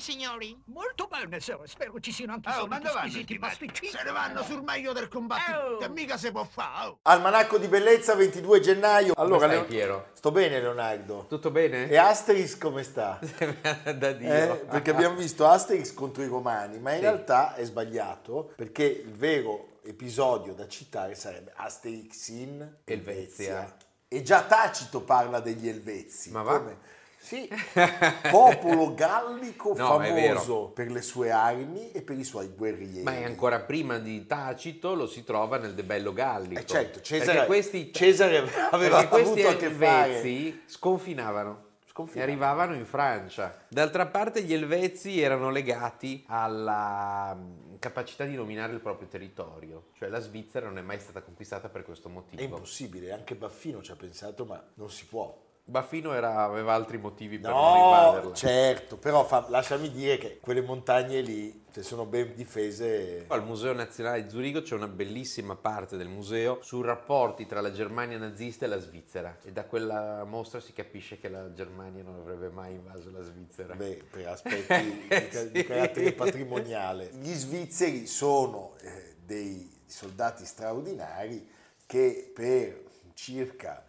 Signori. Molto bene, sir. Spero ci siano anche Oh, soliti squisiti pasticcini. Se ne vanno sul meglio del combattimento. Oh. Che mica si può fare. oh. Almanacco di Bellezza 22 gennaio. Allora, stai, Leo- Piero? Sto bene Leonardo. Tutto bene? E Asterix come sta? da Dio. Eh, perché abbiamo visto Asterix contro i Romani, ma in Sì. realtà è sbagliato perché il vero episodio da citare sarebbe Asterix in Elvezia. E già Tacito parla degli Elvezi. Ma va? Come? Sì, popolo gallico No, è famoso per le sue armi e per i suoi guerrieri. Ma è ancora prima di Tacito, lo si trova nel debello gallico. Eh certo, Cesare, Perché questi, Cesare aveva perché questi avuto a che fare. Elvezi sconfinavano. E arrivavano in Francia. D'altra parte gli Elvezi erano legati alla mm, capacità di nominare il proprio territorio, cioè la Svizzera non è mai stata conquistata per questo È motivo. impossibile, anche Baffino ci ha pensato, ma non si può. Baffino era- aveva altri motivi per non No, invaderla. certo, però fa- lasciami dire che quelle montagne lì, se sono ben difese, Al Museo Nazionale di Zurigo c'è una bellissima parte del museo sui rapporti tra la Germania nazista e la Svizzera e da quella mostra si capisce che la Germania non avrebbe mai invaso la Svizzera. beh, per aspetti di, ca- di Sì. carattere patrimoniale. Gli svizzeri sono eh, dei soldati straordinari che per circa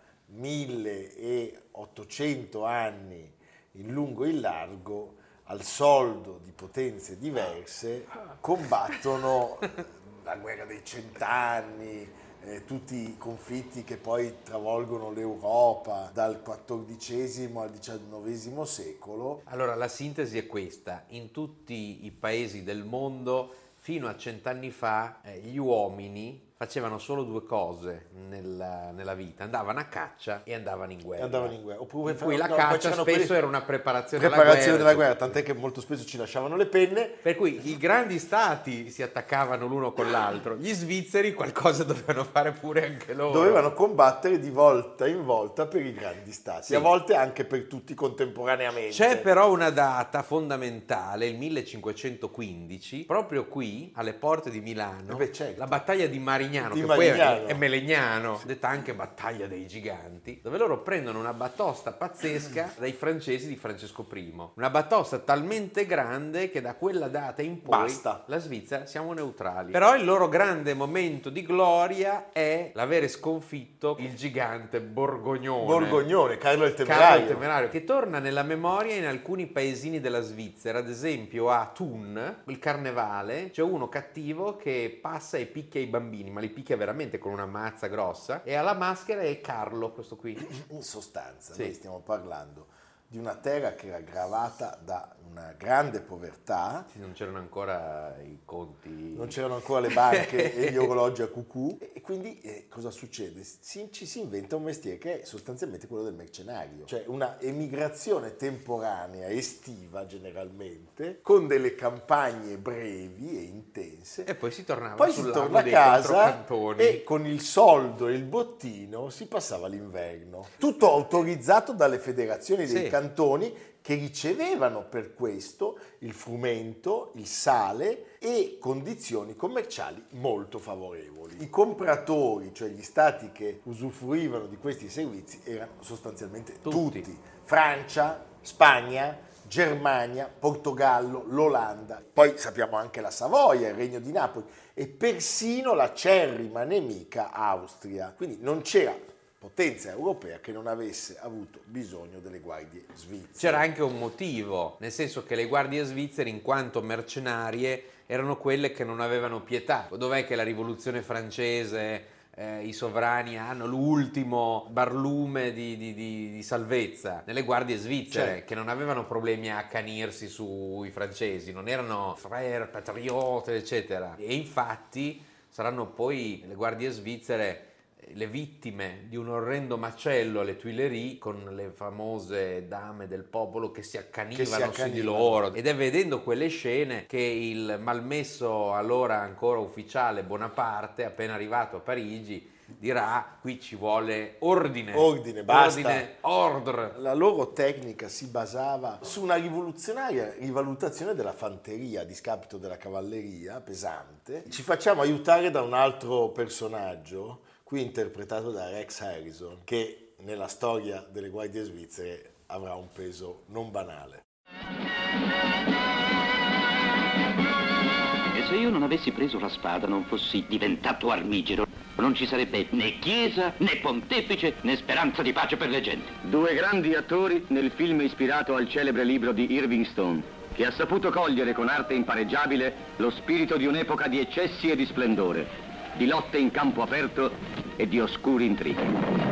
1800 anni in lungo e in largo al soldo di potenze diverse combattono la guerra dei cent'anni, eh, tutti i conflitti che poi travolgono l'Europa dal XIV al XIX secolo. Allora la sintesi è questa, in tutti i paesi del mondo fino a cent'anni fa eh, gli uomini facevano solo due cose nella, nella vita, andavano a caccia e andavano in guerra. Andavano in guerra. Oppure- In cui la no, caccia spesso quelli- era una preparazione, Preparazione alla della guerra. guerra, tant'è che molto spesso ci lasciavano le penne. Per cui i grandi stati si attaccavano l'uno con l'altro, gli svizzeri qualcosa dovevano fare pure anche loro. Dovevano combattere di volta in volta per i grandi stati, Sì. a volte anche per tutti contemporaneamente. C'è però una data fondamentale, il 1515, proprio qui, alle porte di Milano, Eh beh, certo. la battaglia di Marignano, che Marignano. poi è, è Melegnano, detta anche battaglia dei giganti, dove loro prendono una batosta pazzesca dai francesi di Francesco I. Una batosta talmente grande che da quella data in poi Basta. la Svizzera siamo neutrali. Però il loro grande momento di gloria è l'avere sconfitto il gigante Borgognone. Borgognone, Carlo il Carlo Temerario. il Temerario, che torna nella memoria in alcuni paesini della Svizzera, ad esempio a Thun, il carnevale, c'è uno cattivo che passa e picchia i bambini, ma li picchia veramente con una mazza grossa, e alla maschera è Carlo, questo qui. In sostanza, Sì. noi stiamo parlando di una terra che era gravata da una grande povertà, Non c'erano ancora i conti. non c'erano ancora le banche e gli orologi a cucù, e quindi eh, cosa succede? Si- ci si inventa un mestiere che è sostanzialmente quello del mercenario, cioè una emigrazione temporanea, estiva generalmente, con delle campagne brevi e intense. E poi si tornava Poi si torna a casa e con il soldo e il bottino si passava l'inverno. Tutto autorizzato dalle federazioni dei Sì. cantoni che ricevevano per questo il frumento, il sale e condizioni commerciali molto favorevoli. I compratori, cioè gli stati che usufruivano di questi servizi, erano sostanzialmente Tutti. tutti. Francia, Spagna, Germania, Portogallo, l'Olanda, poi sappiamo anche la Savoia, il Regno di Napoli e persino la cerrima nemica Austria. Quindi non c'era potenza europea che non avesse avuto bisogno delle guardie svizzere. C'era anche un motivo, nel senso che le guardie svizzere, in quanto mercenarie, erano quelle che non avevano pietà. Dov'è che la rivoluzione francese, eh, i sovrani hanno l'ultimo barlume di, di- di- di salvezza? Nelle guardie svizzere, Certo. che non avevano problemi a accanirsi sui francesi, non erano frère, patriote, eccetera. E infatti saranno poi le guardie svizzere le vittime di un orrendo macello alle Tuileries con le famose dame del popolo che si accanivano, Che si su di accanivano. loro ed è vedendo quelle scene che il malmesso allora ancora ufficiale Bonaparte appena arrivato a Parigi dirà qui ci vuole ordine Ordine, basta. ordine ordre La loro tecnica si basava su una rivoluzionaria rivalutazione della fanteria a discapito della cavalleria pesante. Ci facciamo aiutare da un altro personaggio, qui interpretato da Rex Harrison, che nella storia delle guardie svizzere avrà un peso non banale. E se io non avessi preso la spada, non fossi diventato armigero, non ci sarebbe né chiesa, né pontefice, né speranza di pace per le genti. Due grandi attori nel film ispirato al celebre libro di Irving Stone, che ha saputo cogliere con arte impareggiabile lo spirito di un'epoca di eccessi e di splendore, di lotte in campo aperto e di oscuri intrighi.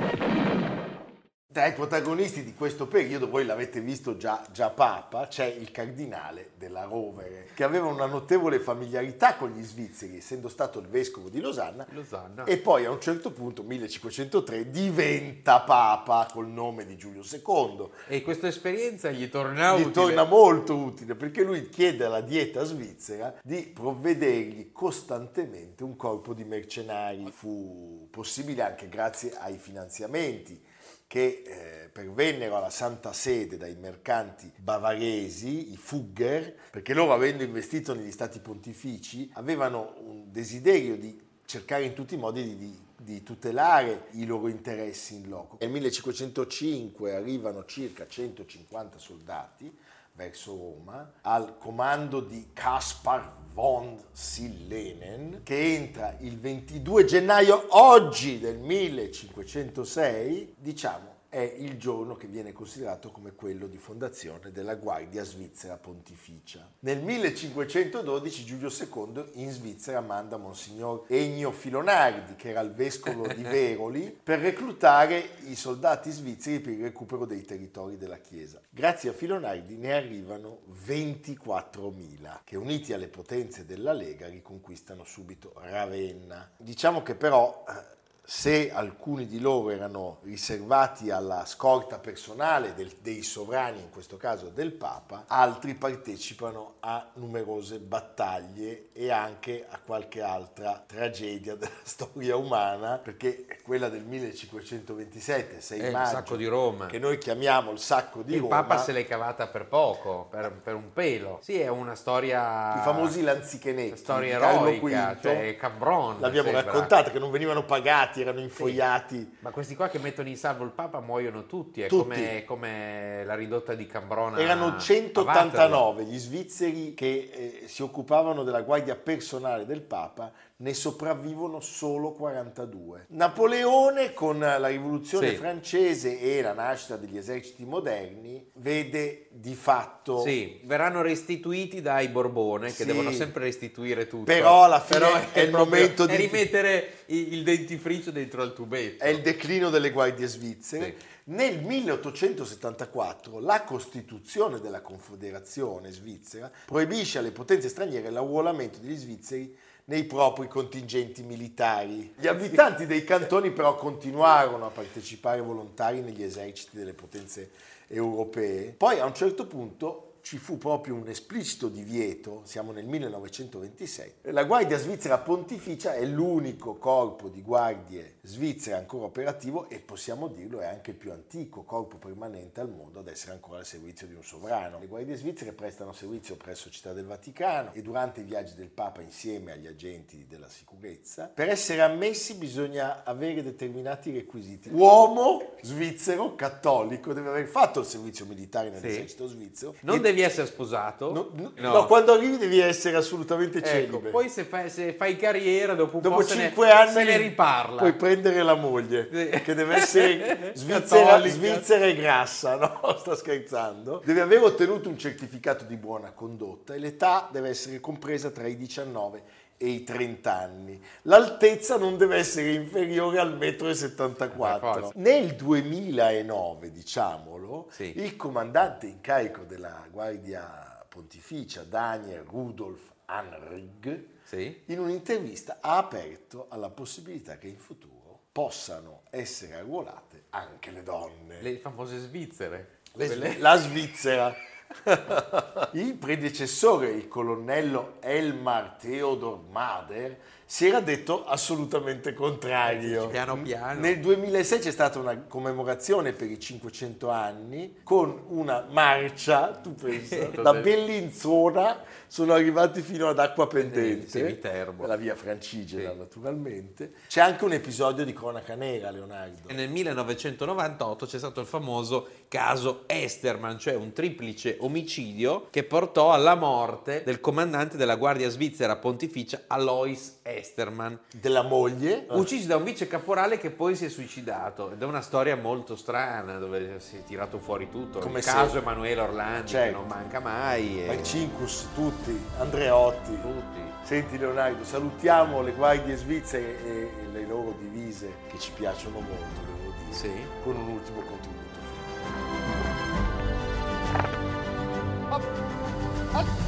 Tra i protagonisti di questo periodo, voi l'avete visto già, già Papa, c'è il cardinale della Rovere, che aveva una notevole familiarità con gli svizzeri, essendo stato il vescovo di Losanna, Losanna. e poi a un certo punto, 1503, diventa Papa col nome di Giulio II. e questa esperienza gli torna Gli utile torna molto utile perché lui chiede alla dieta svizzera di provvedergli costantemente un corpo di mercenari. Fu possibile anche grazie ai finanziamenti che eh, pervennero alla Santa Sede dai mercanti bavaresi, i Fugger, perché loro avendo investito negli stati pontifici avevano un desiderio di cercare in tutti i modi di, di- tutelare i loro interessi in loco. Nel 1505 arrivano circa 150 soldati verso Roma al comando di Caspar von Sillenen che entra il 22 gennaio oggi del 1506, diciamo è il giorno che viene considerato come quello di fondazione della Guardia Svizzera Pontificia. Nel 1512 Giulio II in Svizzera manda Monsignor Ennio Filonardi, che era il vescovo di Veroli, per reclutare i soldati svizzeri per il recupero dei territori della Chiesa. Grazie a Filonardi ne arrivano 24.000, che uniti alle potenze della Lega riconquistano subito Ravenna. Diciamo che però eh, se alcuni di loro erano riservati alla scorta personale del- dei sovrani, in questo caso del Papa, altri partecipano a numerose battaglie e anche a qualche altra tragedia della storia umana, perché quella del 1527, 6 È il maggio, sacco di Roma. che noi chiamiamo il sacco di il Roma, Papa se l'è cavata per poco, per, per un pelo. Sì, è una storia. i famosi lanzichenetti, Storia Carlo eroica, V, cioè Cambron. l'abbiamo raccontata, che non venivano pagati, erano infogliati. Ma questi qua che mettono in salvo il Papa muoiono tutti, è Tutti. Come, come la ridotta di Cambrona. Erano a Waterloo. 189 gli svizzeri che eh, si occupavano della guardia personale del Papa, ne sopravvivono solo 42. Napoleone con la rivoluzione Sì. francese e la nascita degli eserciti moderni vede di fatto Sì, verranno restituiti dai Borbone, che Sì. devono sempre restituire tutto. Però alla fine Però è il proprio- momento è di- rimettere il, dentifricio dentro al tubetto. è il declino delle guardie svizzere. Sì. Nel 1874 la Costituzione della Confederazione svizzera proibisce alle potenze straniere l'arruolamento degli svizzeri nei propri contingenti militari. Gli abitanti dei cantoni però continuarono a partecipare volontari negli eserciti delle potenze europee. Poi a un certo punto ci fu proprio un esplicito divieto, siamo nel 1926. La Guardia Svizzera Pontificia è l'unico corpo di guardie svizzere ancora operativo e possiamo dirlo è anche il più antico corpo permanente al mondo ad essere ancora al servizio di un sovrano. Le guardie svizzere prestano servizio presso Città del Vaticano e durante i viaggi del Papa insieme agli agenti della sicurezza. Per essere ammessi bisogna avere determinati requisiti. Uomo svizzero cattolico deve aver fatto il servizio militare nell'esercito svizzero. Non devi essere sposato. No, no, No. no, quando arrivi devi essere assolutamente Ecco, celibe. poi se fai, se fai carriera dopo un Dopo po' se ne- cinque anni se ne riparla. puoi prendere la moglie, Sì. che deve essere svizzera, svizzera e grassa, no? Sto scherzando. Deve aver ottenuto un certificato di buona condotta e l'età deve essere compresa tra i 19 e i 30 anni. L'altezza non deve essere inferiore al 1,74 Per m. Nel 2009, diciamolo, Sì. il comandante in carico della Guardia Pontificia, Daniel Rudolf Anrig, Sì. in un'intervista ha aperto alla possibilità che in futuro possano essere arruolate anche le donne. Le famose svizzere. Le La Svizzera. il predecessore, il colonnello Elmar Theodor Mader, si era detto assolutamente contrario. Piano piano. Nel 2006 c'è stata una commemorazione per i 500 anni con una marcia, tu pensa, da Bellinzona sono arrivati fino ad Acqua Pendente, la via Francigena Sì. naturalmente. C'è anche un episodio di cronaca nera, Leonardo. E nel 1998 c'è stato il famoso caso Esterman, cioè un triplice omicidio che portò alla morte del comandante della Guardia Svizzera Pontificia Alois Esterman, Della moglie, ucciso da un vice caporale che poi si è suicidato. Ed è una storia molto strana dove si è tirato fuori tutto. Come il caso sempre. Emanuele Orlandi Certo. che non manca mai. e- Mancincus, tutti, Andreotti. Tutti. Senti Leonardo, salutiamo le guardie svizzere e, e le loro divise che ci piacciono molto, devo dire, Sì. con un ultimo contributo. 헛.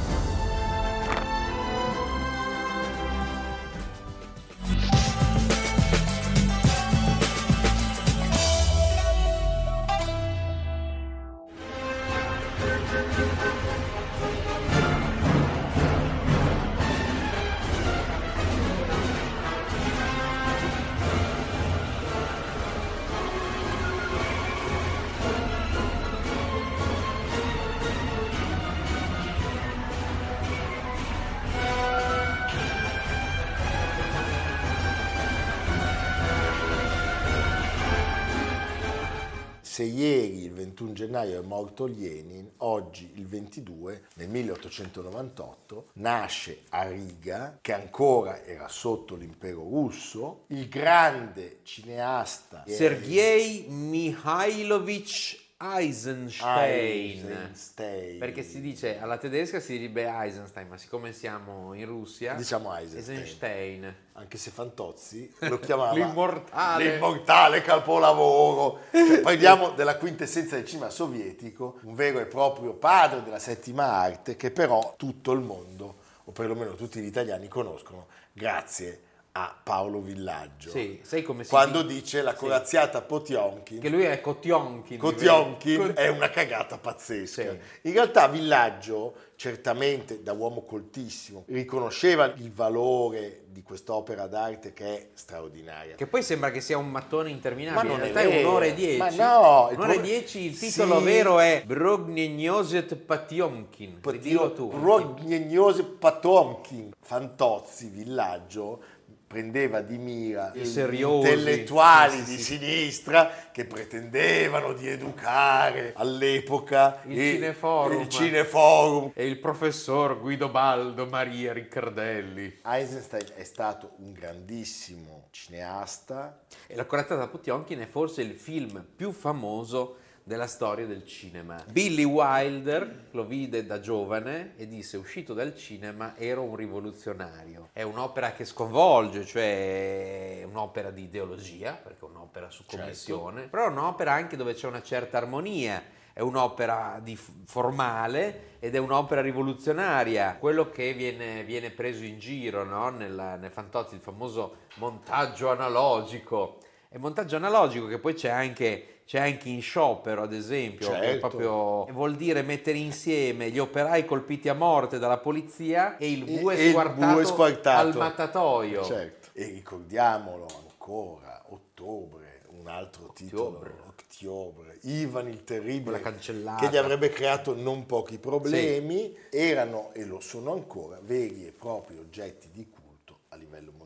Se ieri, il 21 gennaio, è morto Lenin, oggi, il 22, nel 1898, nasce a Riga, che ancora era sotto l'impero russo, il grande cineasta Sergei Mikhailovich Eisenstein. Eisenstein. Perché si dice alla tedesca si direbbe Eisenstein, ma siccome siamo in Russia, Diciamo Eisenstein. Eisenstein. anche se Fantozzi lo chiamava L'immortale. l'immortale capolavoro. Cioè, parliamo della quintessenza del cinema sovietico, un vero e proprio padre della settima arte che però tutto il mondo, o perlomeno tutti gli italiani, conoscono grazie a Paolo Villaggio. Sì, sai come si Quando dice? dice la corazziata Potionkin, Che lui è Kotionkin. Kotionkin è una cagata pazzesca. Sì. In realtà Villaggio, certamente da uomo coltissimo, riconosceva il valore di quest'opera d'arte che è straordinaria. Che poi sembra che sia un mattone interminabile. Ma non In è realtà è vero. un'ora e dieci. Ma no, il un'ora e dieci, il titolo Sì. vero è Brogniozet Pationkin. Ridillo tu. Rognognose Patomkin, Fantozzi, Villaggio, prendeva di mira gli intellettuali Sì, sì, di sinistra che pretendevano di educare all'epoca Il Cineforum. il Cineforum. E il professor Guido Baldo Maria Riccardelli. Einstein è stato un grandissimo cineasta, E La corazzata Potionkin è forse il film più famoso della storia del cinema. Billy Wilder lo vide da giovane e disse uscito dal cinema ero un rivoluzionario. È un'opera che sconvolge, cioè è un'opera di ideologia, perché è un'opera su commissione, però è un'opera anche dove c'è una certa armonia. È un'opera di formale ed è un'opera rivoluzionaria, quello che viene, viene preso in giro no? Nella- nel Fantozzi, il famoso montaggio analogico. E montaggio analogico che poi c'è anche, c'è anche in sciopero, ad esempio, che è Certo. proprio, vuol dire mettere insieme gli operai colpiti a morte dalla polizia e il bue, e il squartato, bue squartato. al mattatoio. Certo. E ricordiamolo ancora, ottobre, un altro titolo, Ottobre. Ivan il Terribile, che gli avrebbe creato non pochi problemi, erano e lo sono ancora veri e propri oggetti di culto a livello mondiale.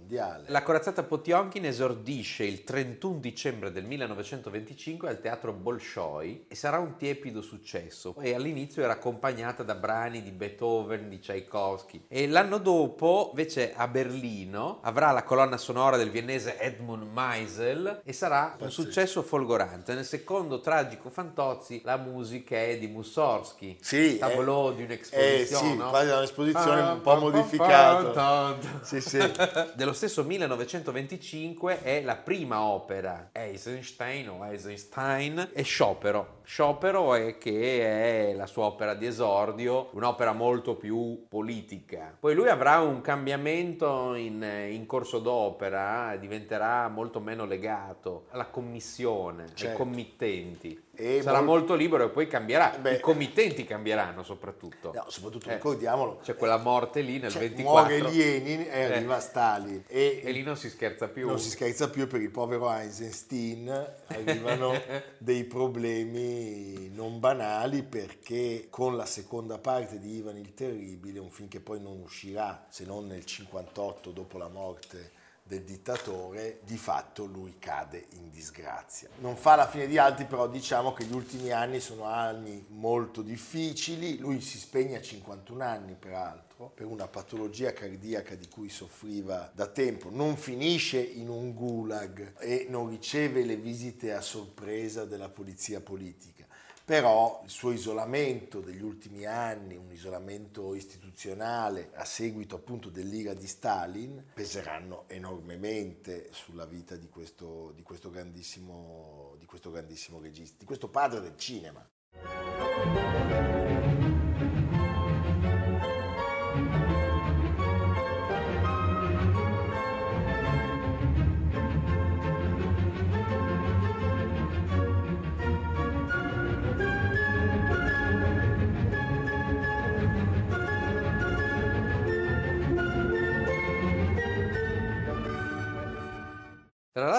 La corazzata Potionkin esordisce il 31 dicembre del 1925 al teatro Bolshoi e sarà un tiepido successo. E all'inizio era accompagnata da brani di Beethoven, di Tchaikovsky. E l'anno dopo, invece, a Berlino avrà la colonna sonora del viennese Edmund Meisel e sarà un successo folgorante. Nel secondo tragico Fantozzi la musica è di Mussorgsky. Sì, Tableau è- di un'esposizione. eh, sì, no? quasi un'esposizione un po' modificata. Sì, sì. dello stesso 1925 è la prima opera Eisenstein o Eisenstein è Sciopero. Sciopero è che è la sua opera di esordio, un'opera molto più politica. Poi lui avrà un cambiamento in, in corso d'opera, diventerà molto meno legato alla commissione, ai Certo. committenti. E Sarà mol- molto libero e poi cambierà. Beh. I committenti cambieranno soprattutto. No, soprattutto Eh, ricordiamolo. C'è quella morte lì nel cioè, 24. muore Lenin e Eh. arriva Stalin. E, E lì non si scherza più. non si scherza più per il povero Eisenstein arrivano dei problemi non banali perché con la seconda parte di Ivan il Terribile, un film che poi non uscirà se non nel 58 dopo la morte del dittatore, di fatto lui cade in disgrazia. Non fa la fine di altri, però diciamo che gli ultimi anni sono anni molto difficili, lui si spegne a 51 anni peraltro per una patologia cardiaca di cui soffriva da tempo, non finisce in un gulag e non riceve le visite a sorpresa della polizia politica. Però il suo isolamento degli ultimi anni, un isolamento istituzionale a seguito appunto dell'ira di Stalin, peseranno enormemente sulla vita di questo, di questo grandissimo, di questo grandissimo regista, di questo padre del cinema.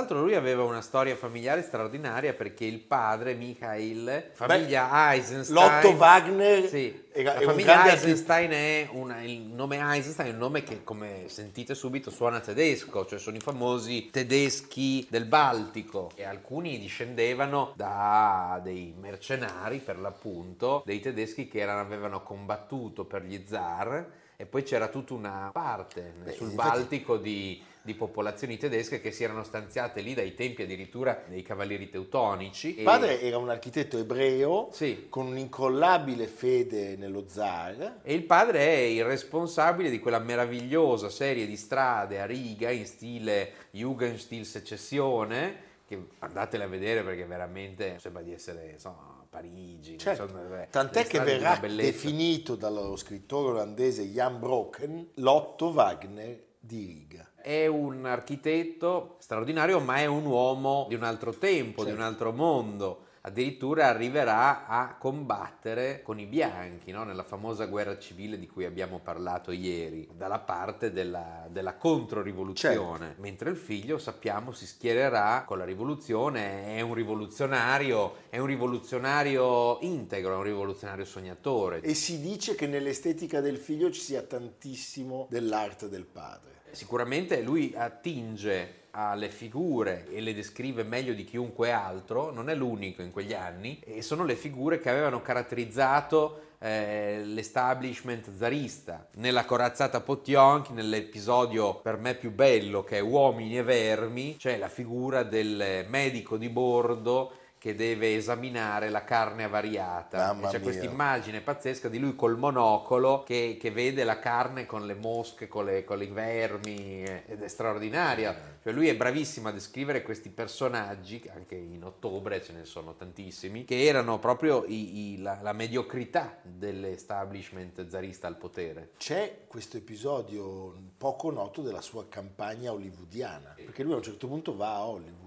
L'altro lui aveva una storia familiare straordinaria perché il padre, Mikhail, famiglia Eisenstein... Lotto Wagner Sì, la famiglia Eisenstein è una- il nome Eisenstein è un nome che come sentite subito suona tedesco, cioè sono i famosi tedeschi del Baltico. E alcuni discendevano da dei mercenari per l'appunto, dei tedeschi che erano- avevano combattuto per gli zar. E poi c'era tutta una parte Beh, sul Baltico di, di popolazioni tedesche che si erano stanziate lì dai tempi addirittura dei cavalieri teutonici. Il padre era un architetto ebreo Sì. con un'incollabile fede nello zar. E il padre è il responsabile di quella meravigliosa serie di strade a riga in stile Jugendstil secessione, che andatele a vedere perché veramente sembra di essere insomma, a Parigi. Certo, insomma, Tant'è che verrà definito dallo scrittore olandese Jan Broken l'Otto Wagner di Riga. È un architetto straordinario, ma è un uomo di un altro tempo, di un Certo. altro mondo. Addirittura arriverà a combattere con i bianchi no? nella famosa guerra civile di cui abbiamo parlato ieri, dalla parte della, della controrivoluzione. Certo. Mentre il figlio, sappiamo, si schiererà con la rivoluzione, è un rivoluzionario, è un rivoluzionario integro, è un rivoluzionario sognatore. E si dice che nell'estetica del figlio ci sia tantissimo dell'arte del padre. Sicuramente lui attinge alle figure e le descrive meglio di chiunque altro, non è l'unico in quegli anni, e sono le figure che avevano caratterizzato eh, l'establishment zarista. Nella corazzata Potionchi, nell'episodio per me più bello che è Uomini e Vermi, c'è la figura del medico di bordo che deve esaminare la carne avariata. Mamma e c'è questa immagine pazzesca di lui col monocolo che, che vede la carne con le mosche, con, le- con i vermi, eh, ed è straordinaria. Cioè lui è bravissimo a descrivere questi personaggi, che anche in ottobre ce ne sono tantissimi, che erano proprio i- i- la, la mediocrità dell'establishment zarista al potere. C'è questo episodio poco noto della sua campagna hollywoodiana, perché lui a un certo punto va a Hollywood,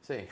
Sì,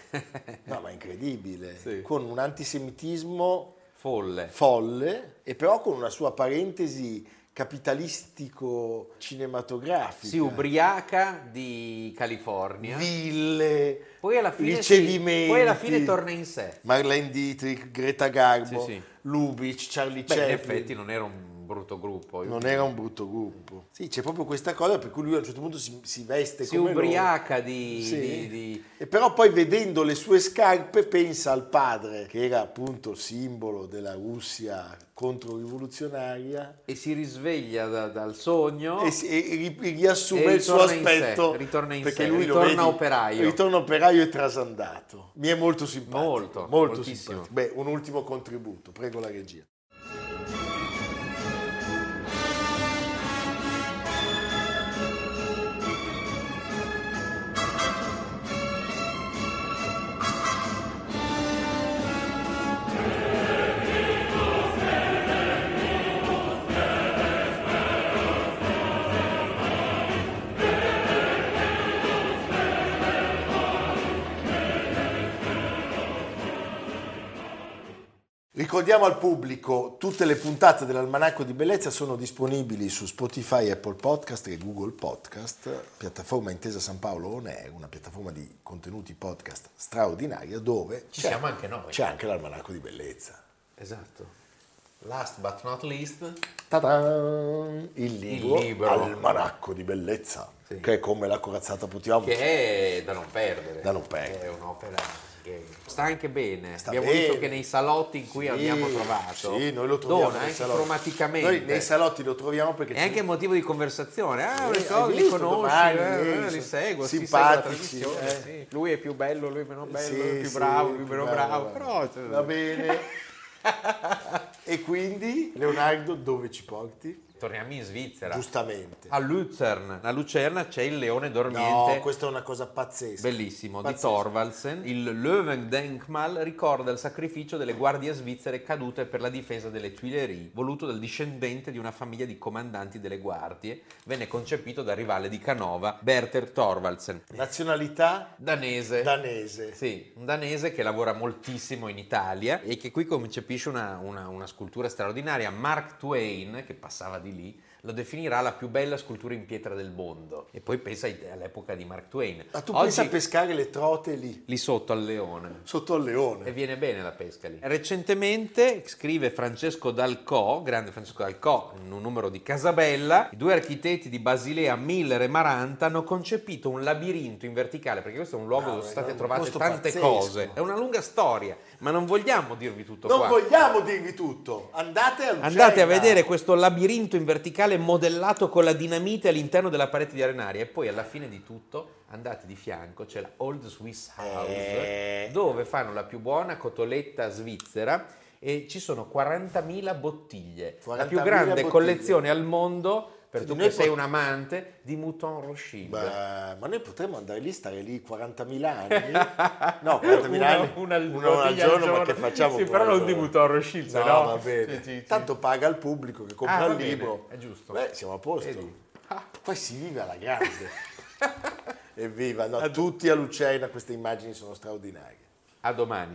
no ma incredibile, Sì. con un antisemitismo folle. folle e però con una sua parentesi capitalistico cinematografica. Si ubriaca di California. ville, Poi alla fine, si- poi alla fine torna in sé. Marlene Dietrich, Greta Garbo, Sì, sì. Lubitsch, Charlie Beh, in Chaplin. effetti non era un brutto gruppo. Non era un brutto gruppo. Sì, c'è proprio questa cosa per cui lui a un certo punto si, si veste si come ubriaca di, Sì. di- di- E però poi vedendo le sue scarpe pensa al padre, che era appunto simbolo della Russia controrivoluzionaria, e si risveglia da- dal sogno e, si- e ri- riassume E il suo in sé, aspetto. ritorna in perché sé, lui ritorna vedi- operaio. Ritorna operaio e trasandato. Mi è molto simpatico. Molto, molto simpatico. Beh, un ultimo contributo, prego la regia. Ricordiamo al pubblico, tutte le puntate dell'Almanacco di Bellezza sono disponibili su Spotify, Apple Podcast e Google Podcast, piattaforma Intesa San Paolo On Air, una piattaforma di contenuti podcast straordinaria dove Ci siamo anche noi. c'è anche l'Almanacco di Bellezza. Esatto. Last but not least, Ta-da! Il libro, Il libro. Almanacco di Bellezza, Sì. che è come la corazzata Putiamo. che è da non perdere. Da non perdere. È un'opera che sta anche bene. Sta abbiamo bene. visto che nei salotti in cui Sì, abbiamo trovato Sì, noi lo troviamo dona nei anche salotti. cromaticamente. Noi nei salotti lo troviamo perché È anche motivo di conversazione. Ah, Sì, cose li conosci, domani, eh, eh, li seguo, simpatici, seguo eh. sì. Lui è più bello, lui è meno bello, lui è più bravo, lui è meno bravo, bravo. Però, Va bene. e quindi, Leonardo, dove ci porti? Torniamo in Svizzera. Giustamente. A Luzern. A Lucerna c'è il leone dormiente. No, questa è una cosa pazzesca. Bellissimo, di Pazzesco. Thorvaldsen. Il Löwendenkmal ricorda il sacrificio delle guardie svizzere cadute per la difesa delle Tuileries, voluto dal discendente di una famiglia di comandanti delle guardie. Venne concepito dal rivale di Canova, Berter Thorvaldsen. Nazionalità Danese. danese. Sì, un danese che lavora moltissimo in Italia e che qui concepisce una, una- una scultura straordinaria. Mark Twain, che passava di lì, lo definirà la più bella scultura in pietra del mondo. E poi pensa all'epoca di Mark Twain. Ma tu Oggi, pensa a pescare le trote lì, lì sotto al leone. sotto al E leone. viene bene la pesca lì. Recentemente, scrive Francesco Dalcò, grande Francesco Dalcò, in un numero di Casabella, i due architetti di Basilea, Miller e Maranta, hanno concepito un labirinto in verticale, perché questo è un luogo No, dove sono state trovate tante pazzesco. cose. È una lunga storia, ma non vogliamo dirvi tutto Non qua. vogliamo dirvi tutto. Andate a. Andate a vedere questo labirinto in verticale modellato con la dinamite all'interno della parete di arenaria e poi alla fine di tutto andate di fianco, c'è la Old Swiss House Eh. dove fanno la più buona cotoletta svizzera e ci sono 40.000 bottiglie, la più 40.000 grande bottiglie. collezione al mondo per tu che sei pot- un amante di Mouton Rothschild. Beh, ma noi potremmo andare lì, stare lì 40.000 anni? No, 40.000 anni. una, una una al al giorno, ma che facciamo? Sì, però non di Mouton Rothschild, No, no. va bene. Sì, sì. Tanto paga il pubblico che compra Ah, il bene, libro. è giusto. Beh, siamo a posto. Vedi? Poi si vive alla grande. Evviva! No, tutti a Lucerna queste immagini sono straordinarie. A domani.